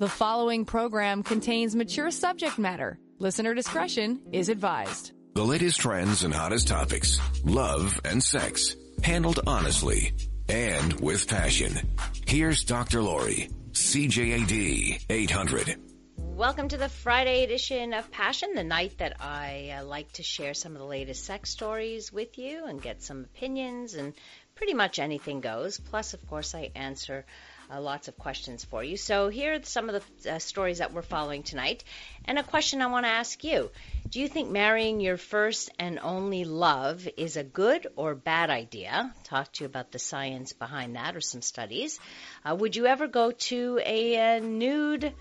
The following program contains mature subject matter. Listener discretion is advised. The latest trends and hottest topics, love and sex, handled honestly and with passion. Here's Dr. Lori, CJAD 800. Welcome to the Friday edition of Passion, the night that I uh, like to share some of the latest sex stories with you and get some opinions, and pretty much anything goes. Plus, of course, I answer uh, lots of questions for you. So here are some of the uh, stories that we're following tonight. And a question I want to ask you Do you think marrying your first and only love is a good or bad idea? Talk to you about the science behind that or some studies. Uh, would you ever go to a, a nude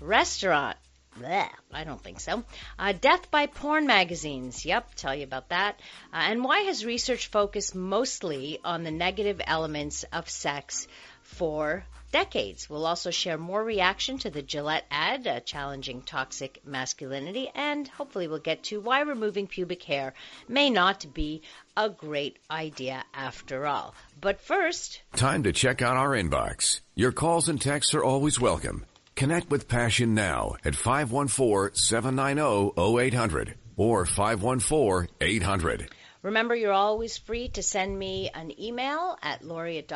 restaurant? Blech, I don't think so. Uh, death by porn magazines. Yep, tell you about that. Uh, and why has research focused mostly on the negative elements of sex for decades. We'll also share more reaction to the Gillette ad uh, challenging toxic masculinity, and hopefully we'll get to why removing pubic hair may not be a great idea after all. But first, time to check out our inbox. Your calls and texts are always welcome. Connect with Passion now at 514-790-0800 or 514-800. Remember, you're always free to send me an email at lori at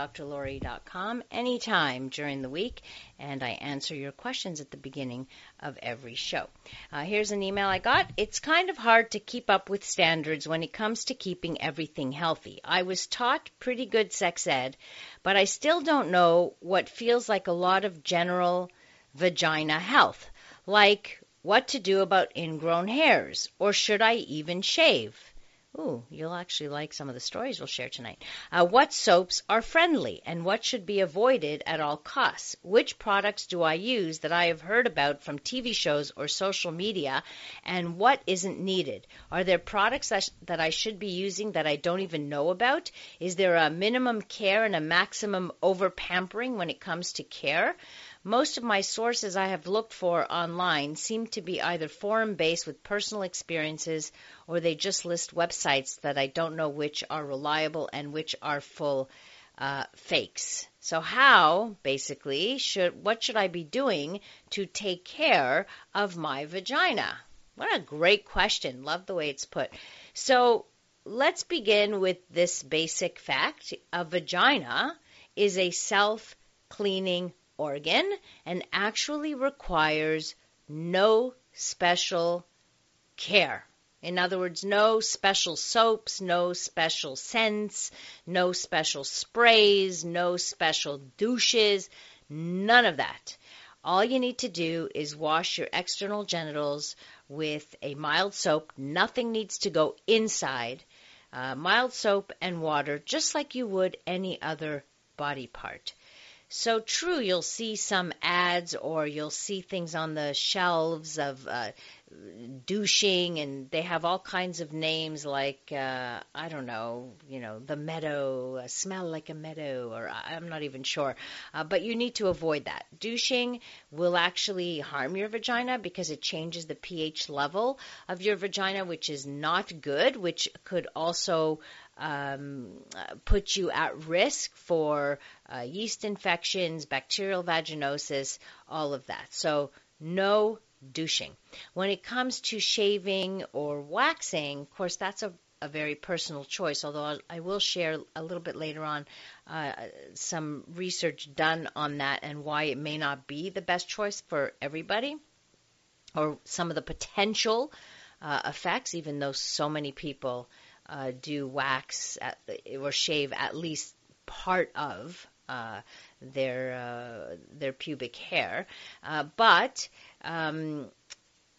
anytime during the week, and I answer your questions at the beginning of every show. Uh, here's an email I got. It's kind of hard to keep up with standards when it comes to keeping everything healthy. I was taught pretty good sex ed, but I still don't know what feels like a lot of general vagina health, like what to do about ingrown hairs, or should I even shave? Ooh, you'll actually like some of the stories we'll share tonight. Uh, what soaps are friendly and what should be avoided at all costs? Which products do I use that I have heard about from TV shows or social media and what isn't needed? Are there products that, that I should be using that I don't even know about? Is there a minimum care and a maximum over pampering when it comes to care? Most of my sources I have looked for online seem to be either forum based with personal experiences or they just list websites that I don't know which are reliable and which are full uh, fakes. So how, basically, should what should I be doing to take care of my vagina? What a great question. Love the way it's put. So let's begin with this basic fact. A vagina is a self cleaning organ and actually requires no special care. In other words, no special soaps, no special scents, no special sprays, no special douches, none of that. All you need to do is wash your external genitals with a mild soap. Nothing needs to go inside. Uh, mild soap and water, just like you would any other body part. So true, you'll see some ads or you'll see things on the shelves of uh, douching, and they have all kinds of names like uh, I don't know, you know, the meadow, uh, smell like a meadow, or I'm not even sure. Uh, but you need to avoid that. Douching will actually harm your vagina because it changes the pH level of your vagina, which is not good, which could also um, put you at risk for uh, yeast infections, bacterial vaginosis, all of that. So, no douching. When it comes to shaving or waxing, of course, that's a, a very personal choice, although I will share a little bit later on uh, some research done on that and why it may not be the best choice for everybody or some of the potential uh, effects, even though so many people uh, do wax at, or shave at least part of uh, their uh, their pubic hair, uh, but um,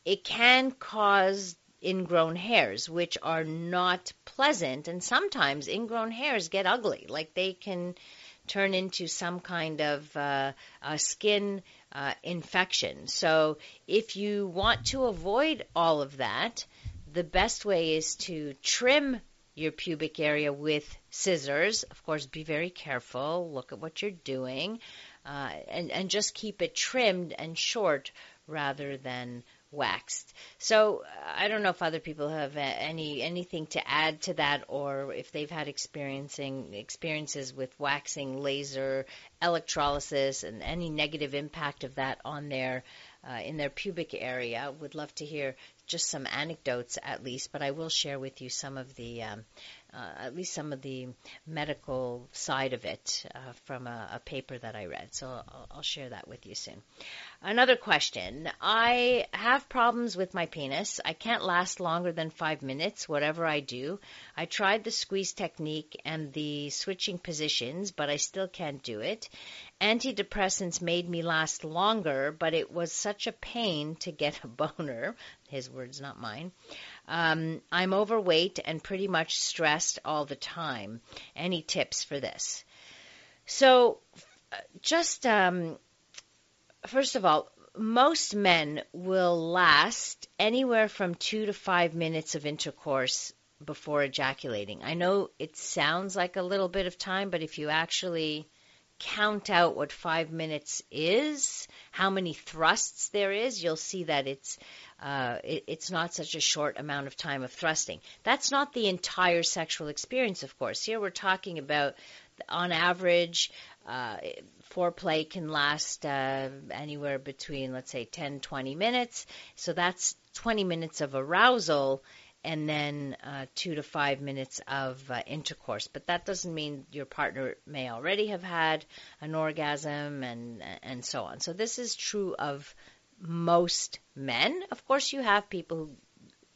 it can cause ingrown hairs, which are not pleasant, and sometimes ingrown hairs get ugly, like they can turn into some kind of uh, skin uh, infection. So, if you want to avoid all of that, the best way is to trim your pubic area with scissors. Of course, be very careful. Look at what you're doing, uh, and and just keep it trimmed and short rather than waxed. So I don't know if other people have any anything to add to that, or if they've had experiencing experiences with waxing, laser, electrolysis, and any negative impact of that on their uh, in their pubic area. Would love to hear just some anecdotes at least, but I will share with you some of the um, uh, at least some of the medical side of it uh, from a, a, paper that I read. So I'll, I'll, share that with you soon. Another question. I have problems with my penis. I can't last longer than five minutes, whatever I do. I tried the squeeze technique and the switching positions, but I still can't do it. Antidepressants made me last longer, but it was such a pain to get a boner. His words, not mine. Um, I'm overweight and pretty much stressed all the time. Any tips for this? So, just um, first of all, most men will last anywhere from two to five minutes of intercourse before ejaculating. I know it sounds like a little bit of time, but if you actually count out what five minutes is, how many thrusts there is, you'll see that it's uh, it, it's not such a short amount of time of thrusting. That's not the entire sexual experience, of course. Here we're talking about, on average, uh, foreplay can last uh, anywhere between, let's say, 10, 20 minutes. So that's 20 minutes of arousal and then uh, two to five minutes of uh, intercourse. But that doesn't mean your partner may already have had an orgasm and and so on. So this is true of most men. Of course, you have people who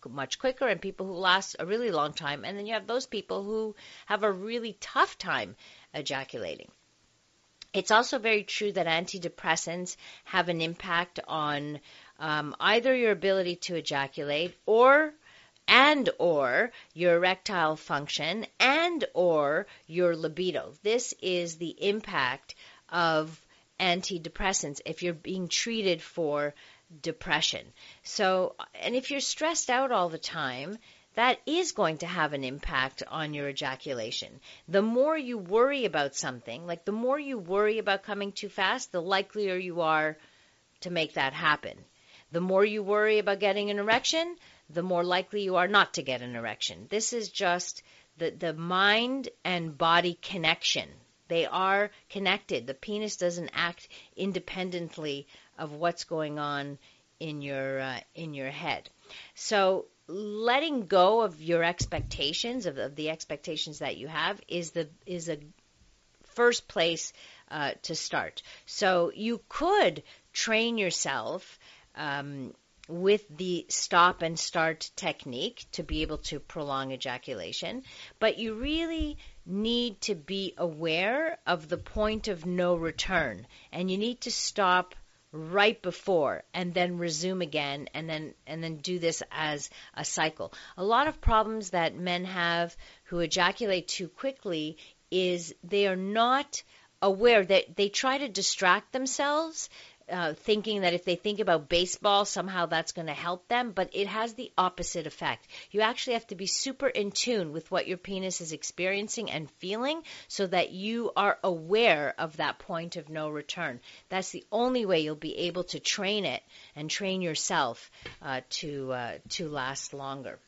much quicker and people who last a really long time, and then you have those people who have a really tough time ejaculating. It's also very true that antidepressants have an impact on um, either your ability to ejaculate or and or your erectile function and or your libido. This is the impact of antidepressants if you're being treated for depression. So, and if you're stressed out all the time, that is going to have an impact on your ejaculation. The more you worry about something, like the more you worry about coming too fast, the likelier you are to make that happen. The more you worry about getting an erection, the more likely you are not to get an erection. This is just the, the mind and body connection. They are connected. The penis doesn't act independently of what's going on in your uh, in your head. So letting go of your expectations of, of, the expectations that you have is the is a first place uh, to start. So you could train yourself um, with the stop and start technique to be able to prolong ejaculation, but you really need to be aware of the point of no return and you need to stop right before and then resume again and then and then do this as a cycle. A lot of problems that men have who ejaculate too quickly is they are not aware that they try to distract themselves uh, thinking that if they think about baseball, somehow that's going to help them, but it has the opposite effect. You actually have to be super in tune with what your penis is experiencing and feeling so that you are aware of that point of no return. That's the only way you'll be able to train it and train yourself uh, to uh, to last longer.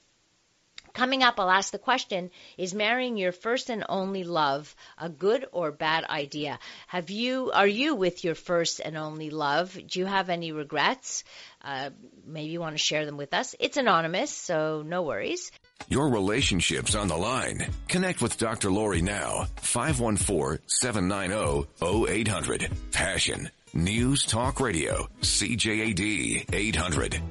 Coming up, I'll ask the question Is marrying your first and only love a good or bad idea? Have you, are you with your first and only love? Do you have any regrets? Uh, maybe you want to share them with us. It's anonymous, so no worries. Your relationship's on the line. Connect with Dr. Lori now. 514-790-0800. Passion. News Talk Radio. CJAD 800.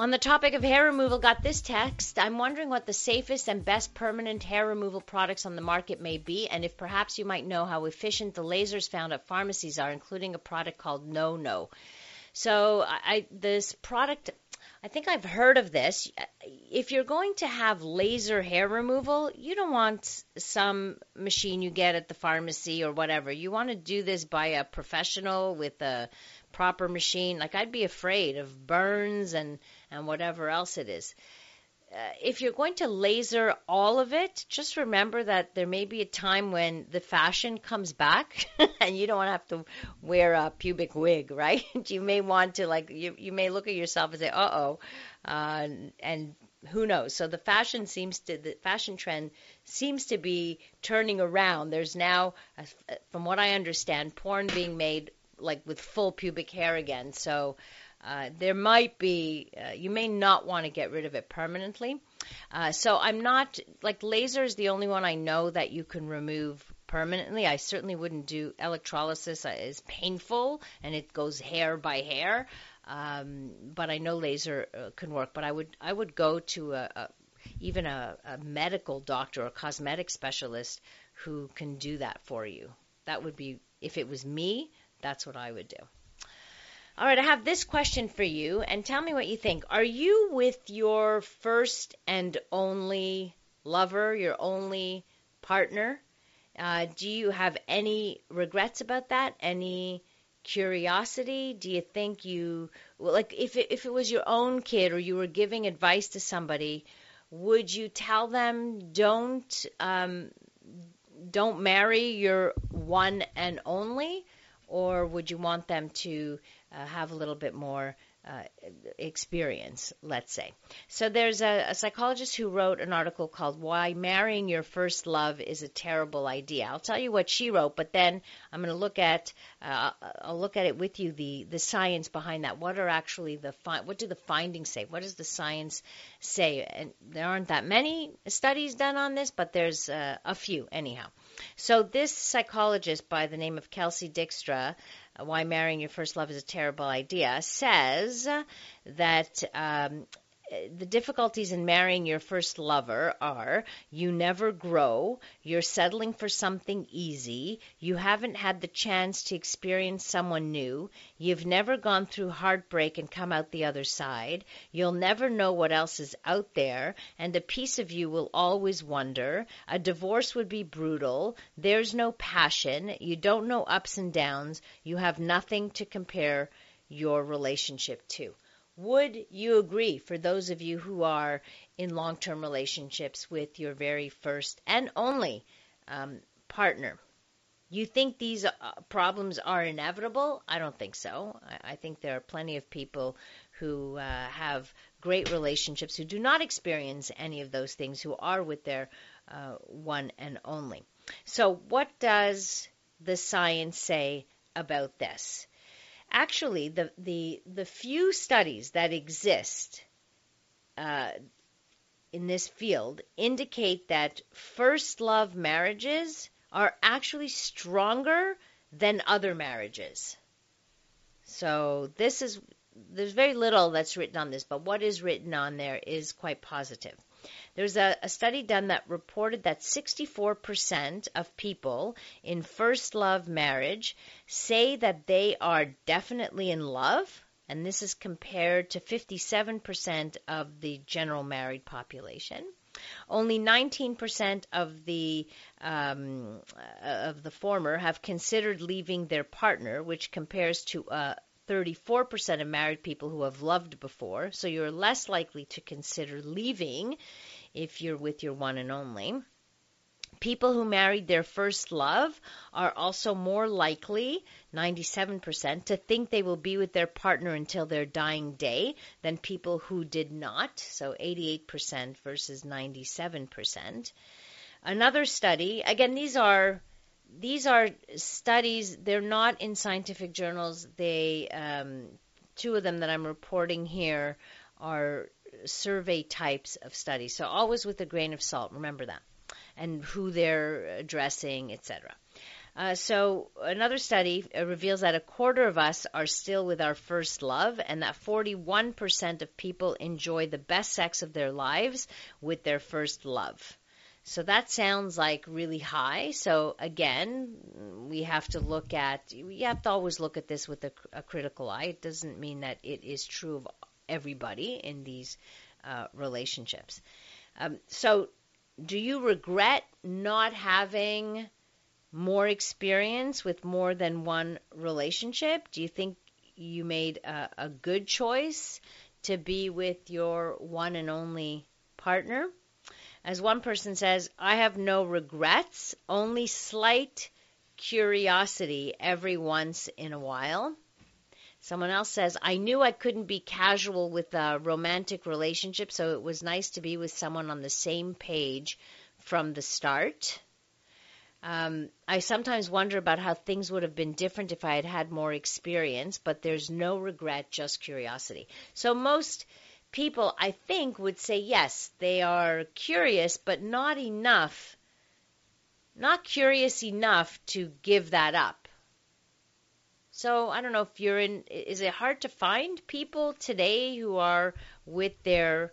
On the topic of hair removal, got this text. I'm wondering what the safest and best permanent hair removal products on the market may be, and if perhaps you might know how efficient the lasers found at pharmacies are, including a product called No No. So, I, this product, I think I've heard of this. If you're going to have laser hair removal, you don't want some machine you get at the pharmacy or whatever. You want to do this by a professional with a proper machine. Like I'd be afraid of burns and and whatever else it is. uh, if you're going to laser all of it, just remember that there may be a time when the fashion comes back and you don't have to wear a pubic wig, right? you may want to like you you may look at yourself and say. Uh, and who knows? So the fashion seems to the fashion trend seems to be turning around. There's now, from what I understand, porn being made like with full pubic hair again. So uh, there might be, uh, you may not want to get rid of it permanently. Uh, so I'm not, like laser is the only one I know that you can remove permanently. I certainly wouldn't do electrolysis. Uh, it's painful and it goes hair by hair. Um, but I know laser uh, can work. But I would, I would go to a, a even a, a medical doctor or cosmetic specialist who can do that for you. That would be, if it was me, that's what I would do. All right, I have this question for you, and tell me what you think. Are you with your first and only lover, your only partner? Uh, do you have any regrets about that? Any curiosity? Do you think you like if it, if it was your own kid or you were giving advice to somebody, would you tell them don't um, don't marry your one and only, or would you want them to uh, have a little bit more uh, experience, let's say. So there's a, a, psychologist who wrote an article called Why Marrying Your First Love is a Terrible Idea. I'll tell you what she wrote, but then I'm going to look at uh, I'll look at it with you the the science behind that. What are actually the fi- what do the findings say? What does the science say? And there aren't that many studies done on this, but there's uh, a few anyhow. So this psychologist by the name of Kelsey Dykstra why marrying your first love is a terrible idea, says that um, the difficulties in marrying your first lover are you never grow, you're settling for something easy, you haven't had the chance to experience someone new, you've never gone through heartbreak and come out the other side, you'll never know what else is out there, and a piece of you will always wonder. A divorce would be brutal, there's no passion, you don't know ups and downs, you have nothing to compare your relationship to. Would you agree for those of you who are in long term relationships with your very first and only um, partner? You think these uh, problems are inevitable? I don't think so. I, think there are plenty of people who uh, have great relationships who do not experience any of those things, who are with their uh, one and only. So, what does the science say about this? Actually the the the few studies that exist uh, in this field indicate that first love marriages are actually stronger than other marriages. So this is there's very little that's written on this, but what is written on there is quite positive. There's a, a study done that reported that 64% of people in first love marriage say that they are definitely in love, and this is compared to 57% of the general married population. Only 19% of the um, of the former have considered leaving their partner, which compares to uh, 34% of married people who have loved before. So you're less likely to consider leaving if you're with your one and only. People who married their first love are also more likely, 97%, to think they will be with their partner until their dying day than people who did not, so 88% versus 97%. Another study, again, these are these are studies. They're not in scientific journals. They um, two of them that I'm reporting here are survey types of studies. So always with a grain of salt. Remember that, and who they're addressing, etc. Uh, so another study uh, reveals that a quarter of us are still with our first love, and that 41% of people enjoy the best sex of their lives with their first love. So that sounds like really high. So again, we have to look at, we have to always look at this with a, a critical eye. It doesn't mean that it is true of everybody in these uh, relationships. Um, so, do you regret not having more experience with more than one relationship? Do you think you made a, a good choice to be with your one and only partner. As one person says, I have no regrets, only slight curiosity every once in a while. Someone else says, I knew I couldn't be casual with a romantic relationship, so it was nice to be with someone on the same page from the start. Um, I sometimes wonder about how things would have been different if I had had more experience, but there's no regret, just curiosity. So most people, I think, would say yes, they are curious, but not enough, not curious enough to give that up. So I don't know if you're in, is it hard to find people today who are with their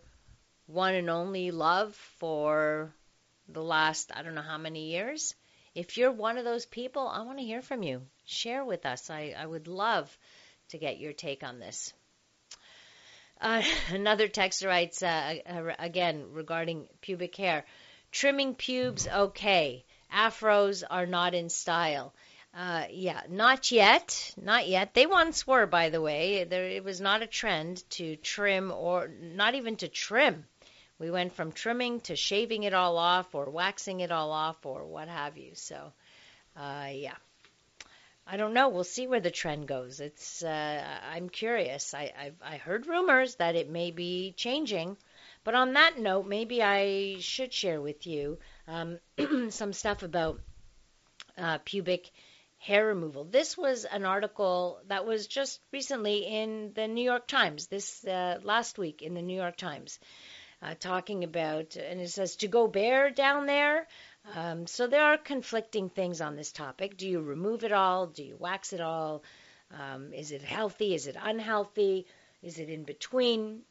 one and only love for the last, I don't know how many years? If you're one of those people, I want to hear from you. Share with us. I, I would love to get your take on this. Uh, another texter writes uh, uh, again regarding pubic hair. Trimming pubes, okay. Afros are not in style. Uh, yeah, not yet, not yet. They once were, by the way. There, it was not a trend to trim or not even to trim. We went from trimming to shaving it all off or waxing it all off or what have you. So, uh, yeah. I don't know. We'll see where the trend goes. It's uh, I'm curious. I I've, I heard rumors that it may be changing, but on that note, maybe I should share with you um, some stuff about uh, pubic hair removal. This was an article that was just recently in the New York Times. This uh, last week in the New York Times. Uh, talking about, and it says to go bare down there. Um, so there are conflicting things on this topic. Do you remove it all? Do you wax it all? Um, is it healthy? Is it unhealthy? Is it in between?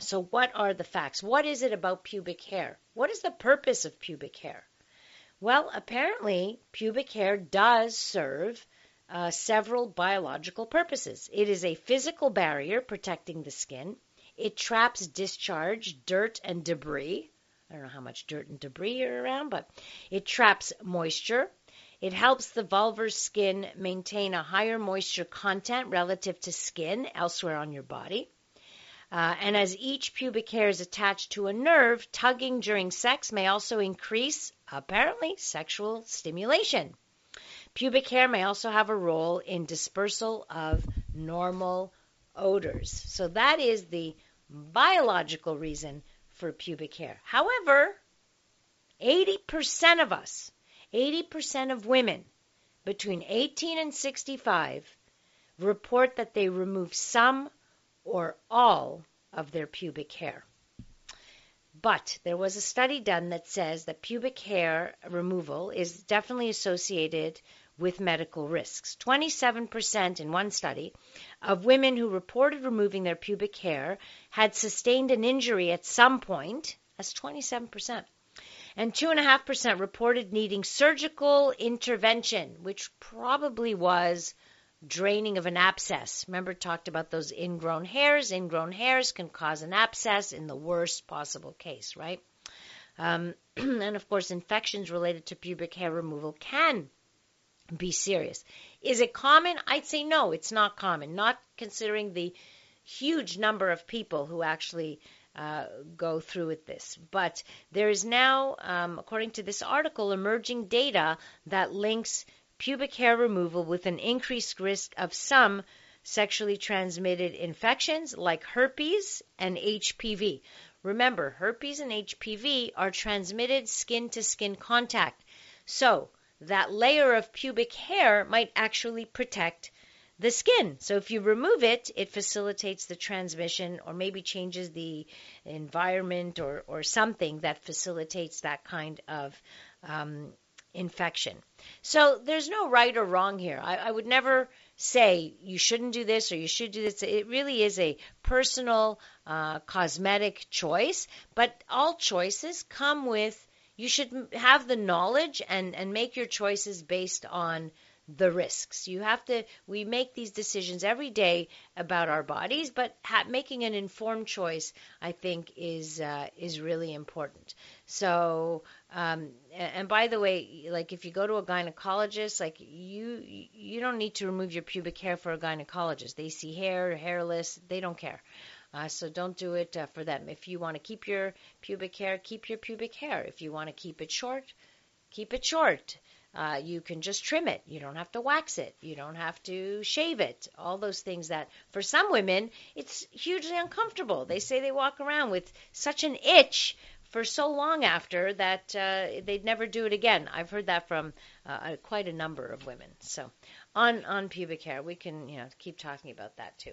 So, what are the facts? What is it about pubic hair? What is the purpose of pubic hair? Well, apparently, pubic hair does serve uh, several biological purposes. It is a physical barrier protecting the skin. It traps discharge, dirt, and debris. I don't know how much dirt and debris are around, but it traps moisture. It helps the vulvar skin maintain a higher moisture content relative to skin elsewhere on your body. Uh, and as each pubic hair is attached to a nerve, tugging during sex may also increase, apparently, sexual stimulation. Pubic hair may also have a role in dispersal of normal odors. So that is the biological reason for pubic hair. However, 80% of us, 80% of women between 18 and 65 report that they remove some or all of their pubic hair. But there was a study done that says that pubic hair removal is definitely associated with medical risks. 27% in one study of women who reported removing their pubic hair had sustained an injury at some point. That's 27%. And 2.5% reported needing surgical intervention, which probably was draining of an abscess. Remember, talked about those ingrown hairs. Ingrown hairs can cause an abscess in the worst possible case, right? Um, and of course, infections related to pubic hair removal can be serious. Is it common? I'd say no, it's not common, not considering the huge number of people who actually uh, go through with this. But there is now, um, according to this article, emerging data that links pubic hair removal with an increased risk of some sexually transmitted infections like herpes and HPV. Remember, herpes and HPV are transmitted skin to skin contact. So, that layer of pubic hair might actually protect the skin. So if you remove it, it facilitates the transmission or maybe changes the environment or, or something that facilitates that kind of um, infection. So there's no right or wrong here. I, I would never say you shouldn't do this or you should do this. It really is a personal uh, cosmetic choice, but all choices come with you should have the knowledge and, and make your choices based on the risks. You have to, we make these decisions every day about our bodies, but ha- making an informed choice, I think, is uh, is really important. So, um, and by the way, like if you go to a gynecologist, like you you don't need to remove your pubic hair for a gynecologist. They see hair, hairless, they don't care. Uh, so don't do it uh, for them. If you want to keep your pubic hair, keep your pubic hair. If you want to keep it short, keep it short. Uh, you can just trim it. You don't have to wax it. You don't have to shave it. All those things that, for some women, it's hugely uncomfortable. They say they walk around with such an itch for so long after that uh, they'd never do it again. I've heard that from uh, quite a number of women. So, on on pubic hair, we can you know keep talking about that too.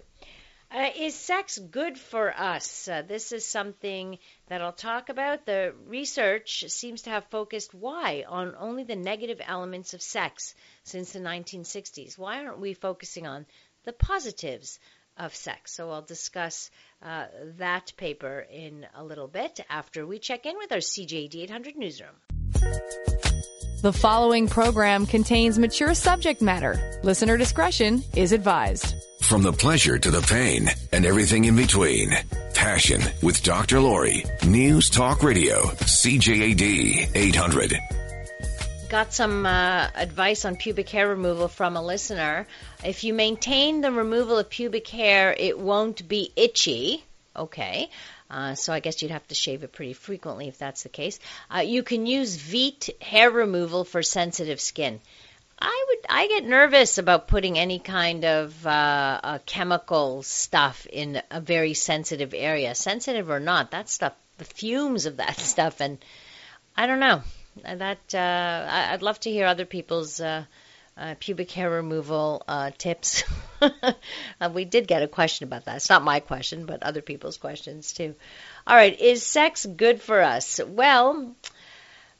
Uh, is sex good for us? Uh, this is something that I'll talk about. The research seems to have focused why on only the negative elements of sex since the 1960s. Why aren't we focusing on the positives of sex? So I'll discuss uh, that paper in a little bit after we check in with our CJAD 800 newsroom. The following program contains mature subject matter. Listener discretion is advised. From the pleasure to the pain and everything in between. Passion with Dr. Lori. News Talk Radio. CJAD 800. Got some uh, advice on pubic hair removal from a listener. If you maintain the removal of pubic hair, it won't be itchy. Okay. Uh, so I guess you'd have to shave it pretty frequently if that's the case. Uh, you can use Veet hair removal for sensitive skin. I would I get nervous about putting any kind of uh, uh, chemical stuff in a very sensitive area, sensitive or not. That stuff, the fumes of that stuff, and I don't know. That uh, I, would love to hear other people's uh, uh, pubic hair removal uh, tips. uh, we did get a question about that. It's not my question, but other people's questions too. All right, is sex good for us? Well,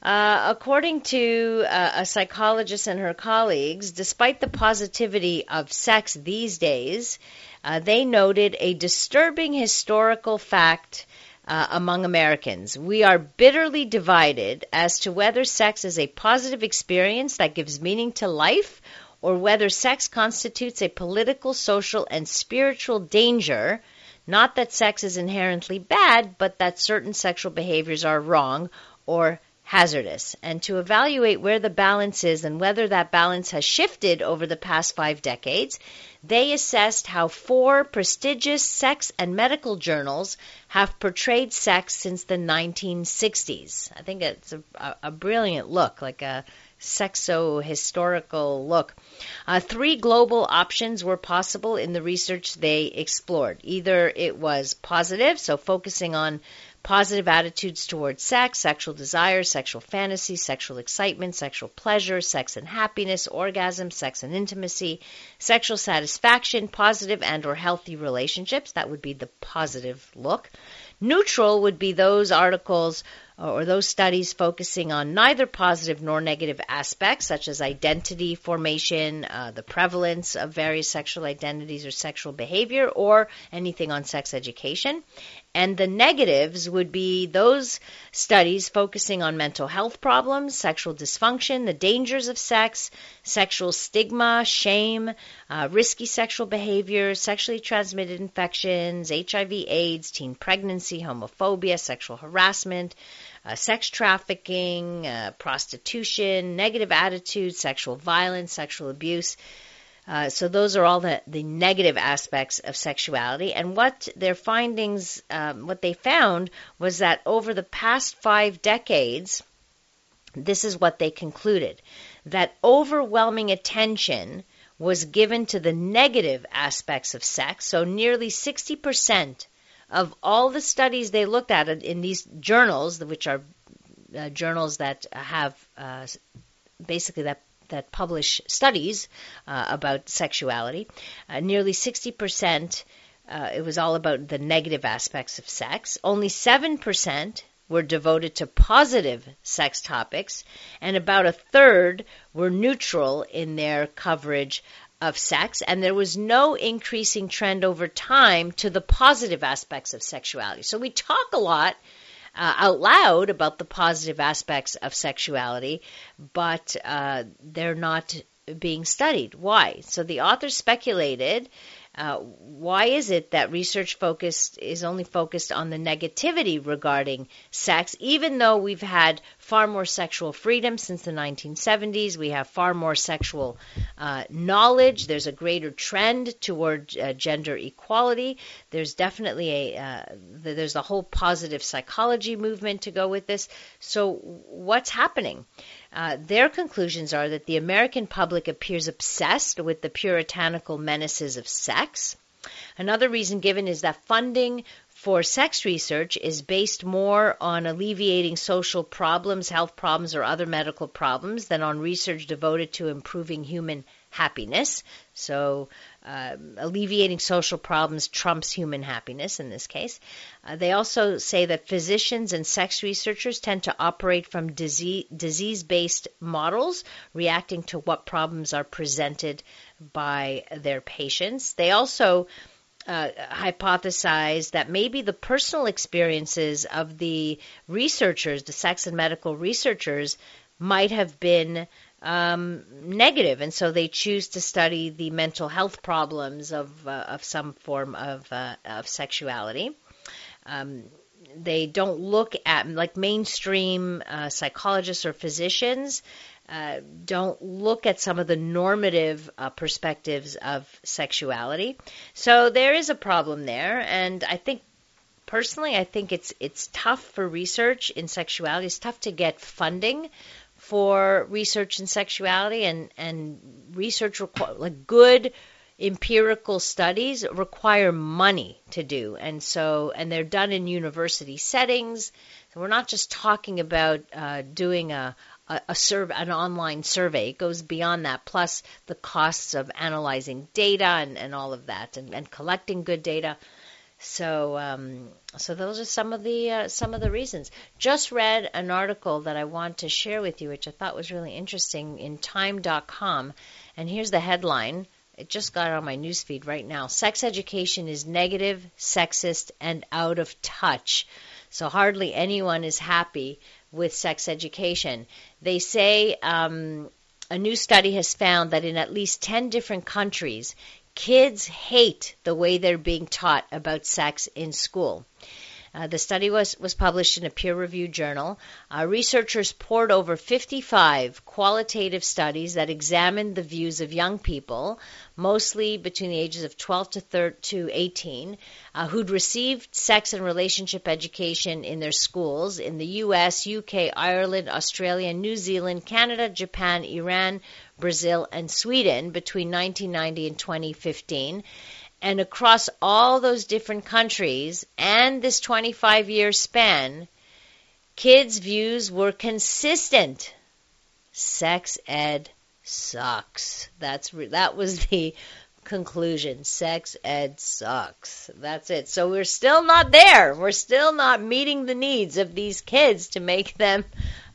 uh, according to uh, a psychologist and her colleagues, despite the positivity of sex these days, uh, they noted a disturbing historical fact uh, among Americans. We are bitterly divided as to whether sex is a positive experience that gives meaning to life or whether sex constitutes a political, social, and spiritual danger. Not that sex is inherently bad, but that certain sexual behaviors are wrong or hazardous, and to evaluate where the balance is and whether that balance has shifted over the past five decades, they assessed how four prestigious sex and medical journals have portrayed sex since the 1960s. I think it's a, a brilliant look, like a sexo historical look. Uh, three global options were possible in the research they explored. Either it was positive, so focusing on positive attitudes towards sex, sexual desire, sexual fantasy, sexual excitement, sexual pleasure, sex and happiness, orgasm, sex and intimacy, sexual satisfaction, positive and or healthy relationships. That would be the positive look. Neutral would be those articles or those studies focusing on neither positive nor negative aspects, such as identity formation, uh, the prevalence of various sexual identities or sexual behavior, or anything on sex education. And the negatives would be those studies focusing on mental health problems, sexual dysfunction, the dangers of sex, sexual stigma, shame, uh, risky sexual behavior, sexually transmitted infections, HIV, AIDS, teen pregnancy, homophobia, sexual harassment, uh, sex trafficking, uh, prostitution, negative attitudes, sexual violence, sexual abuse. Uh, so those are all the, the negative aspects of sexuality. And what their findings, um, what they found was that over the past five decades, this is what they concluded that overwhelming attention was given to the negative aspects of sex. So nearly 60% of all the studies they looked at in these journals, which are uh, journals that have uh, basically that that publish studies uh, about sexuality. Uh, nearly 60%, uh, it was all about the negative aspects of sex. Only 7% were devoted to positive sex topics, and about a third were neutral in their coverage of sex, and there was no increasing trend over time to the positive aspects of sexuality. So we talk a lot uh, out loud about the positive aspects of sexuality, but uh, they're not being studied. Why? So the author speculated. Uh, why is it that research focused is only focused on the negativity regarding sex, even though we've had far more sexual freedom since the 1970s. We have far more sexual uh, knowledge. There's a greater trend toward uh, gender equality. There's definitely a uh, there's a whole positive psychology movement to go with this. So what's happening? Uh, their conclusions are that the American public appears obsessed with the puritanical menaces of sex. Another reason given is that funding for sex research is based more on alleviating social problems, health problems, or other medical problems than on research devoted to improving human happiness. So, uh, alleviating social problems trumps human happiness in this case. Uh, they also say that physicians and sex researchers tend to operate from disease based models, reacting to what problems are presented by their patients. They also uh, hypothesized that maybe the personal experiences of the researchers, the sex and medical researchers, might have been um, negative, and so they choose to study the mental health problems of uh, of some form of uh, of sexuality. Um, they don't look at like mainstream uh, psychologists or physicians uh, don't look at some of the normative uh, perspectives of sexuality. So there is a problem there, and I think personally, I think it's it's tough for research in sexuality. It's tough to get funding for research in sexuality, and and research require like good empirical studies require money to do and so and they're done in university settings we're not just talking about uh, doing a, a, a survey, an online survey. It goes beyond that, plus the costs of analyzing data and, and all of that, and, and collecting good data. So, um, so those are some of the uh, some of the reasons. Just read an article that I want to share with you, which I thought was really interesting in Time.com, and here's the headline. It just got on my newsfeed right now. Sex education is negative, sexist, and out of touch. So hardly anyone is happy with sex education. They say um, a new study has found that in at least 10 different countries, kids hate the way they're being taught about sex in school. Uh, the study was, was published in a peer reviewed journal. Uh, researchers poured over 55 qualitative studies that examined the views of young people, mostly between the ages of 12 to, 13, to 18, uh, who'd received sex and relationship education in their schools in the US, UK, Ireland, Australia, New Zealand, Canada, Japan, Iran, Brazil, and Sweden between 1990 and 2015. And across all those different countries and this 25 year span, kids' views were consistent. Sex ed sucks. That's re- that was the conclusion. Sex ed sucks. That's it. So we're still not there. We're still not meeting the needs of these kids to make them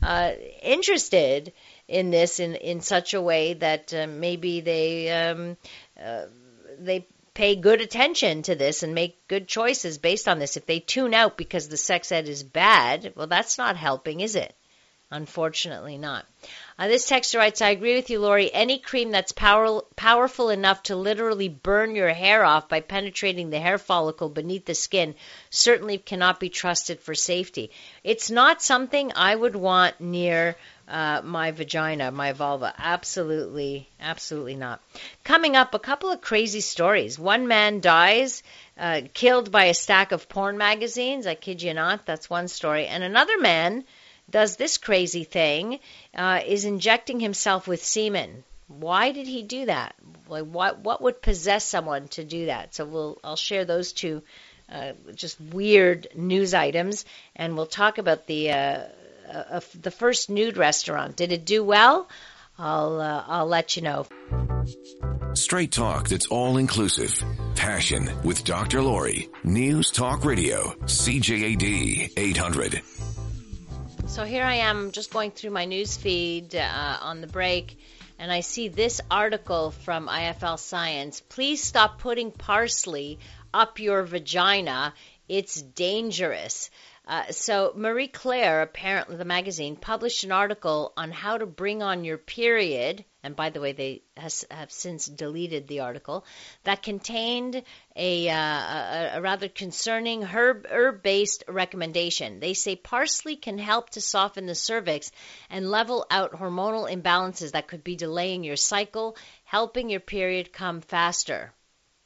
uh, interested in this in in such a way that uh, maybe they um, uh, they pay good attention to this and make good choices based on this. If they tune out because the sex ed is bad, well, that's not helping, is it? Unfortunately, not. Uh, this texter writes, I agree with you, Lori. Any cream that's power, powerful enough to literally burn your hair off by penetrating the hair follicle beneath the skin certainly cannot be trusted for safety. It's not something I would want near uh, my vagina, my vulva. Absolutely, absolutely not. Coming up, a couple of crazy stories. One man dies, uh, killed by a stack of porn magazines. I kid you not. That's one story. And another man does this crazy thing, uh, is injecting himself with semen. Why did he do that? Like, what what would possess someone to do that? So we'll I'll share those two. Uh, just weird news items, and we'll talk about the uh, uh, the first nude restaurant. Did it do well? I'll uh, I'll let you know. Straight talk that's all inclusive. Passion with Dr. Lori. News Talk Radio. CJAD 800. So here I am just going through my news feed uh, on the break and I see this article from IFL Science. Please stop putting parsley up your vagina It's dangerous. Uh, so Marie Claire, apparently the magazine, published an article on how to bring on your period. And by the way, they has, have since deleted the article that contained a, uh, a, a rather concerning herb herb-based recommendation. They say parsley can help to soften the cervix and level out hormonal imbalances that could be delaying your cycle, helping your period come faster.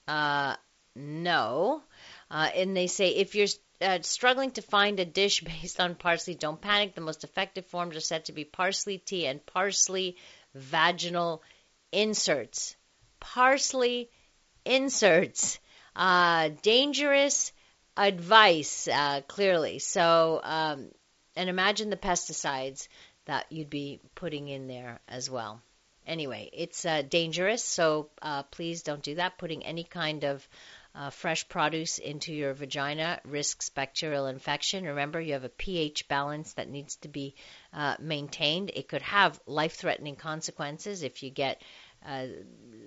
Uh, no. Uh, and they say if you're uh, struggling to find a dish based on parsley, don't panic. The most effective forms are said to be parsley tea and parsley vaginal inserts. Parsley inserts. Uh, dangerous advice, uh, clearly. So, um, and imagine the pesticides that you'd be putting in there as well. Anyway, it's uh, dangerous, so uh, please don't do that. Putting any kind of uh, fresh produce into your vagina risks bacterial infection. Remember, you have a pH balance that needs to be uh, maintained. It could have life threatening consequences if you get uh,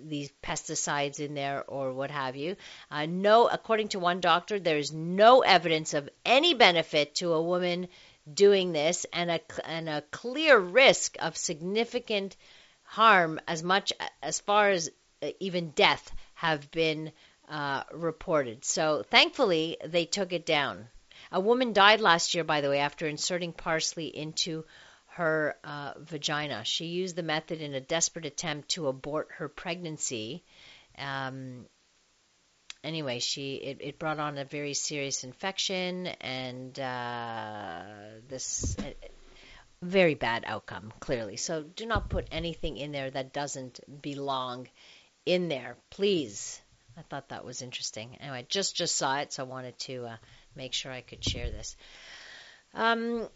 these pesticides in there or what have you. Uh, no, according to one doctor, there is no evidence of any benefit to a woman doing this and a, and a clear risk of significant harm as much as far as uh, even death have been uh, reported. So thankfully, they took it down. A woman died last year, by the way, after inserting parsley into her uh, vagina. She used the method in a desperate attempt to abort her pregnancy. Um, anyway, she it, it, brought on a very serious infection and uh, this uh, very bad outcome, clearly. So do not put anything in there that doesn't belong in there, please. I thought that was interesting. Anyway, just just saw it, so I wanted to uh, make sure I could share this. Um,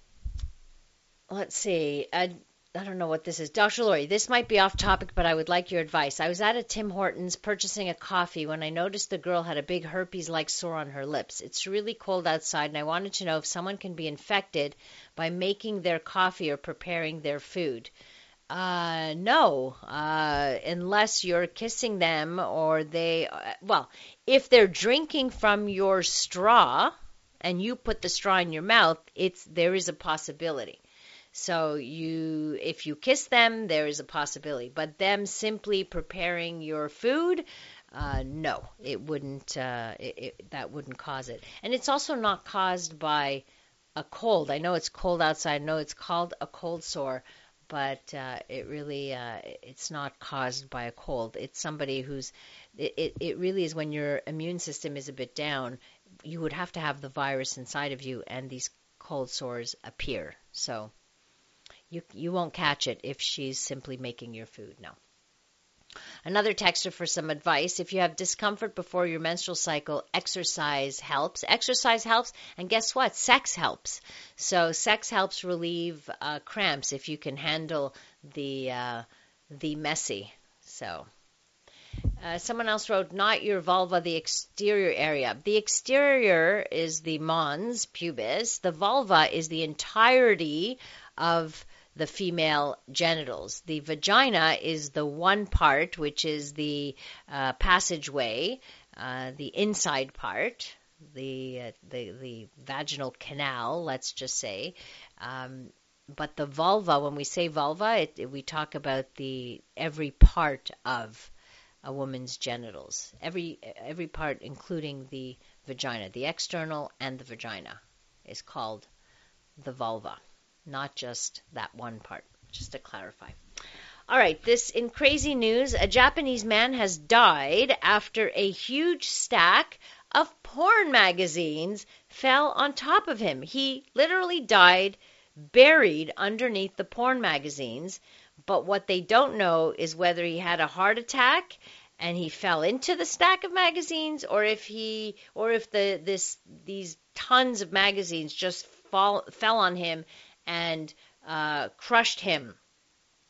let's see. I, I don't know what this is. Dr. Lori, this might be off topic, but I would like your advice. I was at a Tim Hortons purchasing a coffee when I noticed the girl had a big herpes like sore on her lips. It's really cold outside, and I wanted to know if someone can be infected by making their coffee or preparing their food. Uh, no, uh, unless you're kissing them or they, uh, well, if they're drinking from your straw and you put the straw in your mouth, it's there is a possibility. So you, if you kiss them, there is a possibility. But them simply preparing your food, uh, no, it wouldn't. Uh, it, it, that wouldn't cause it. And it's also not caused by a cold. I know it's cold outside. I know it's called a cold sore, but uh, it really uh, it's not caused by a cold. It's somebody who's it, it, it really is when your immune system is a bit down. You would have to have the virus inside of you, and these cold sores appear. So you you won't catch it if she's simply making your food. No. Another texter for some advice. If you have discomfort before your menstrual cycle, exercise helps. Exercise helps, and guess what? Sex helps. So sex helps relieve uh, cramps if you can handle the uh, the messy. So. Uh, someone else wrote, not your vulva, the exterior area. The exterior is the mons, pubis. The vulva is the entirety of the female genitals. The vagina is the one part, which is the uh, passageway, uh, the inside part, the, uh, the the vaginal canal. Let's just say. Um, but the vulva, when we say vulva, it, it, we talk about the every part of a woman's genitals, every every part, including the vagina, the external and the vagina, is called the vulva not just that one part, just to clarify. All right, this in crazy news, a Japanese man has died after a huge stack of porn magazines fell on top of him. He literally died buried underneath the porn magazines, but what they don't know is whether he had a heart attack and he fell into the stack of magazines or if he or if the this these tons of magazines just fall fell on him and uh, crushed him.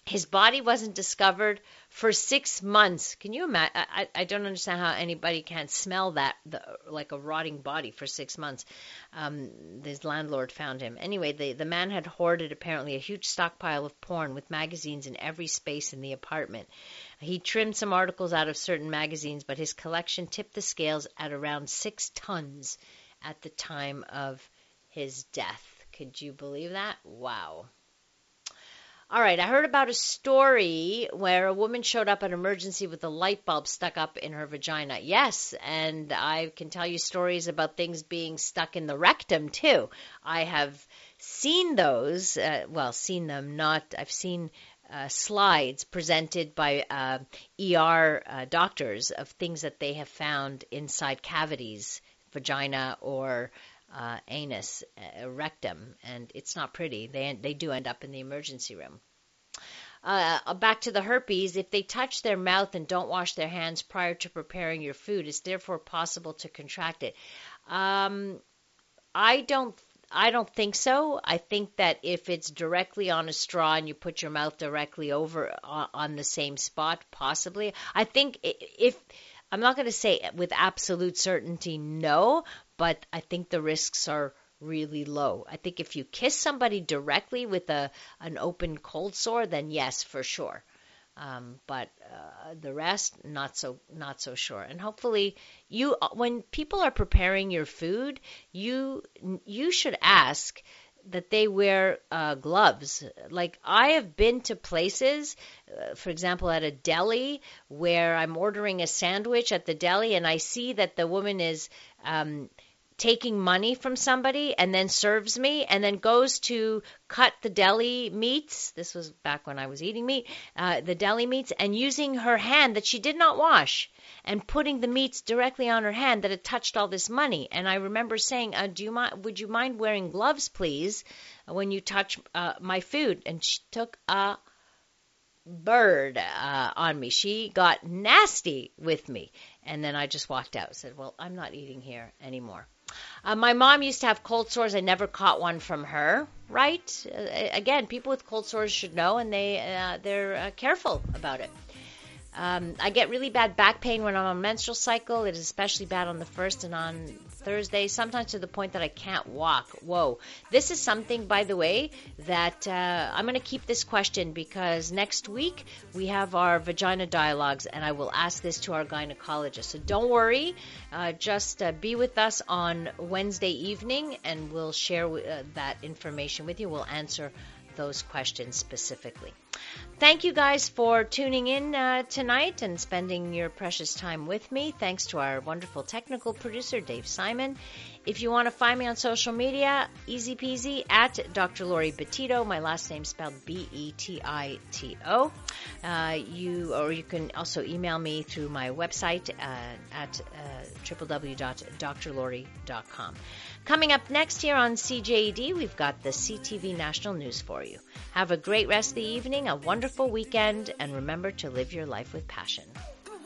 His body wasn't discovered for six months. Can you imagine? I, I don't understand how anybody can smell that, the, like a rotting body for six months. Um, his landlord found him. Anyway, the, the man had hoarded apparently a huge stockpile of porn with magazines in every space in the apartment. He trimmed some articles out of certain magazines, but his collection tipped the scales at around six tons at the time of his death. Could you believe that? Wow. All right, I heard about a story where a woman showed up at emergency with a light bulb stuck up in her vagina. Yes, and I can tell you stories about things being stuck in the rectum too. I have seen those, uh, well, seen them, not, I've seen uh, slides presented by uh, ER doctors of things that they have found inside cavities, vagina or uh, anus, uh, rectum, and it's not pretty. They they do end up in the emergency room. Uh, back to the herpes, if they touch their mouth and don't wash their hands prior to preparing your food, it's therefore possible to contract it. Um, I don't I don't think so. I think that if it's directly on a straw and you put your mouth directly over on, on the same spot, possibly. I think if I'm not going to say with absolute certainty no, but I think the risks are really low. I think if you kiss somebody directly with a an open cold sore, then yes, for sure. Um, but uh, the rest, not so not so sure. And hopefully, you when people are preparing your food, you you should ask that they wear uh, gloves. Like I have been to places, uh, for example, at a deli where I'm ordering a sandwich at the deli, and I see that the woman is um, taking money from somebody and then serves me and then goes to cut the deli meats. This was back when I was eating meat, uh, the deli meats, and using her hand that she did not wash and putting the meats directly on her hand that had touched all this money. And I remember saying, uh, "Do you mind? Would you mind wearing gloves, please, when you touch uh, my food?" And she took a bird uh, on me. She got nasty with me. And then I just walked out. Said, "Well, I'm not eating here anymore." Uh, my mom used to have cold sores. I never caught one from her. Right? Uh, again, people with cold sores should know, and they uh, they're uh, careful about it. Um, I get really bad back pain when I'm on menstrual cycle. It is especially bad on the first and on Thursday, sometimes to the point that I can't walk. Whoa. This is something, by the way, that uh, I'm going to keep this question because next week we have our vagina dialogues and I will ask this to our gynecologist. So don't worry. Uh, just uh, be with us on Wednesday evening and we'll share uh, that information with you. We'll answer those questions specifically. Thank you guys for tuning in uh, tonight and spending your precious time with me. Thanks to our wonderful technical producer, Dave Simon. If you want to find me on social media, easy peasy at Dr. Lori Betito. My last name spelled B E T I T O. Uh, you or you can also email me through my website uh, at uh, www.drlori.com. Coming up next here on CJAD, we've got the CTV National News for you. Have a great rest of the evening, a wonderful weekend, and remember to live your life with passion.